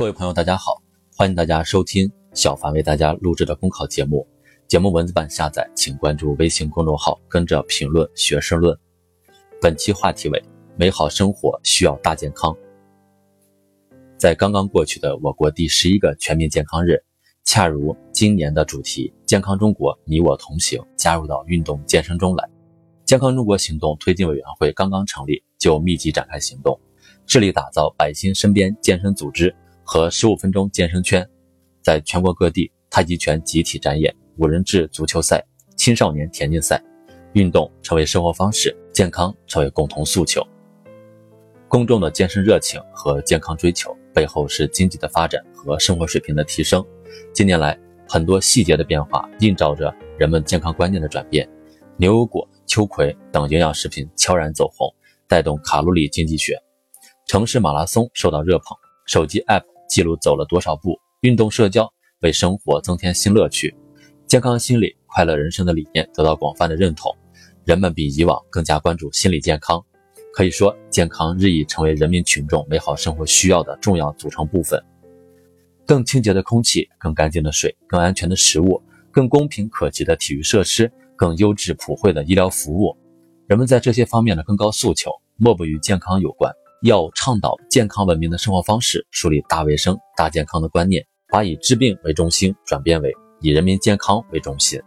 各位朋友，大家好，欢迎大家收听小凡为大家录制的公考节目。节目文字版下载，请关注微信公众号，跟着评论学申论。本期话题为：美好生活需要大健康。在刚刚过去的我国第十一个全民健康日，恰如今年的主题“健康中国，你我同行”加入到运动健身中来。健康中国行动推进委员会刚刚成立，就密集展开行动，致力打造百姓身边健身组织。和十五分钟健身圈，在全国各地，太极拳集体展演、五人制足球赛、青少年田径赛，运动成为生活方式，健康成为共同诉求。公众的健身热情和健康追求背后是经济的发展和生活水平的提升。近年来，很多细节的变化映照着人们健康观念的转变。牛油果、秋葵等营养食品悄然走红，带动卡路里经济学。城市马拉松受到热捧，手机 App。记录走了多少步，运动社交为生活增添新乐趣，健康心理、快乐人生的理念得到广泛的认同，人们比以往更加关注心理健康。可以说，健康日益成为人民群众美好生活需要的重要组成部分。更清洁的空气、更干净的水、更安全的食物、更公平可及的体育设施、更优质普惠的医疗服务，人们在这些方面的更高诉求，莫不与健康有关。要倡导健康文明的生活方式，树立大卫生、大健康的观念，把以治病为中心转变为以人民健康为中心。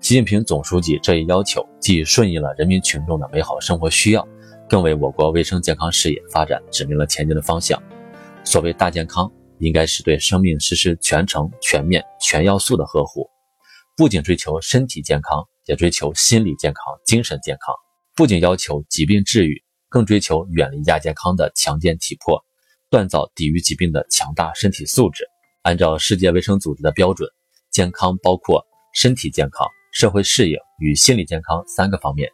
习近平总书记这一要求，既顺应了人民群众的美好生活需要，更为我国卫生健康事业发展指明了前进的方向。所谓大健康，应该是对生命实施全程、全面、全要素的呵护，不仅追求身体健康，也追求心理健康、精神健康，不仅要求疾病治愈。更追求远离亚健康的强健体魄，锻造抵御疾病的强大身体素质。按照世界卫生组织的标准，健康包括身体健康、社会适应与心理健康三个方面。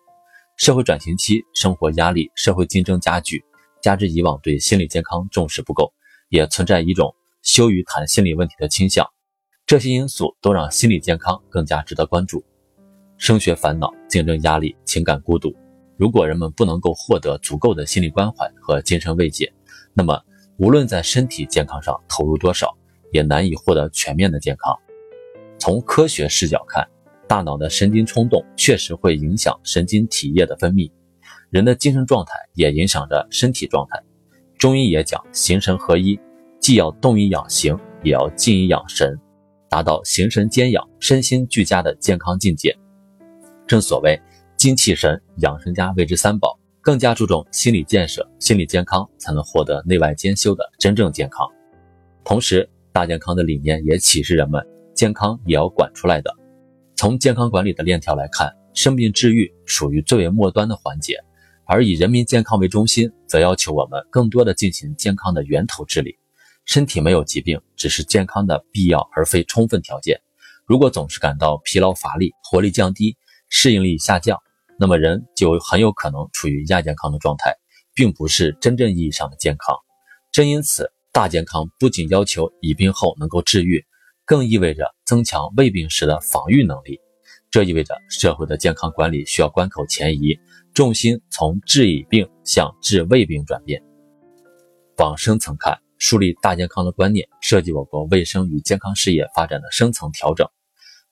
社会转型期，生活压力、社会竞争加剧，加之以往对心理健康重视不够，也存在一种羞于谈心理问题的倾向。这些因素都让心理健康更加值得关注。升学烦恼、竞争压力、情感孤独。如果人们不能够获得足够的心理关怀和精神慰藉，那么无论在身体健康上投入多少，也难以获得全面的健康。从科学视角看，大脑的神经冲动确实会影响神经体液的分泌，人的精神状态也影响着身体状态。中医也讲形神合一，既要动以养形，也要静以养神，达到形神兼养、身心俱佳的健康境界。正所谓。精气神养生家谓之三宝，更加注重心理建设、心理健康，才能获得内外兼修的真正健康。同时，大健康的理念也启示人们，健康也要管出来的。从健康管理的链条来看，生病治愈属于最为末端的环节，而以人民健康为中心，则要求我们更多的进行健康的源头治理。身体没有疾病，只是健康的必要而非充分条件。如果总是感到疲劳乏力、活力降低、适应力下降，那么人就很有可能处于亚健康的状态，并不是真正意义上的健康。正因此，大健康不仅要求已病后能够治愈，更意味着增强未病时的防御能力。这意味着社会的健康管理需要关口前移，重心从治已病向治未病转变。往深层看，树立大健康的观念，涉及我国卫生与健康事业发展的深层调整。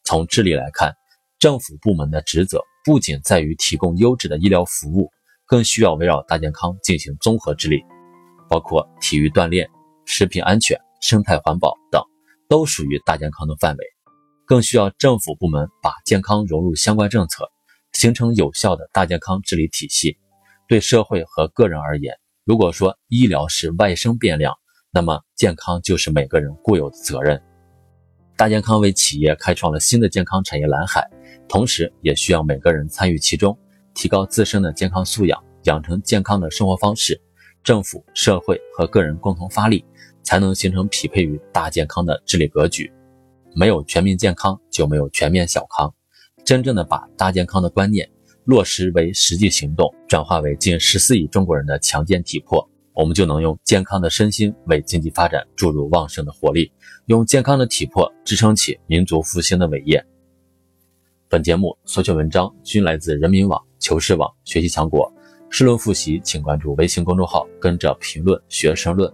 从治理来看，政府部门的职责。不仅在于提供优质的医疗服务，更需要围绕大健康进行综合治理，包括体育锻炼、食品安全、生态环保等，都属于大健康的范围。更需要政府部门把健康融入相关政策，形成有效的大健康治理体系。对社会和个人而言，如果说医疗是外生变量，那么健康就是每个人固有的责任。大健康为企业开创了新的健康产业蓝海。同时，也需要每个人参与其中，提高自身的健康素养，养成健康的生活方式。政府、社会和个人共同发力，才能形成匹配于大健康的治理格局。没有全民健康，就没有全面小康。真正的把大健康的观念落实为实际行动，转化为近十四亿中国人的强健体魄，我们就能用健康的身心为经济发展注入旺盛的活力，用健康的体魄支撑起民族复兴的伟业。本节目所选文章均来自人民网、求是网、学习强国。试论复习，请关注微信公众号，跟着评论学申论。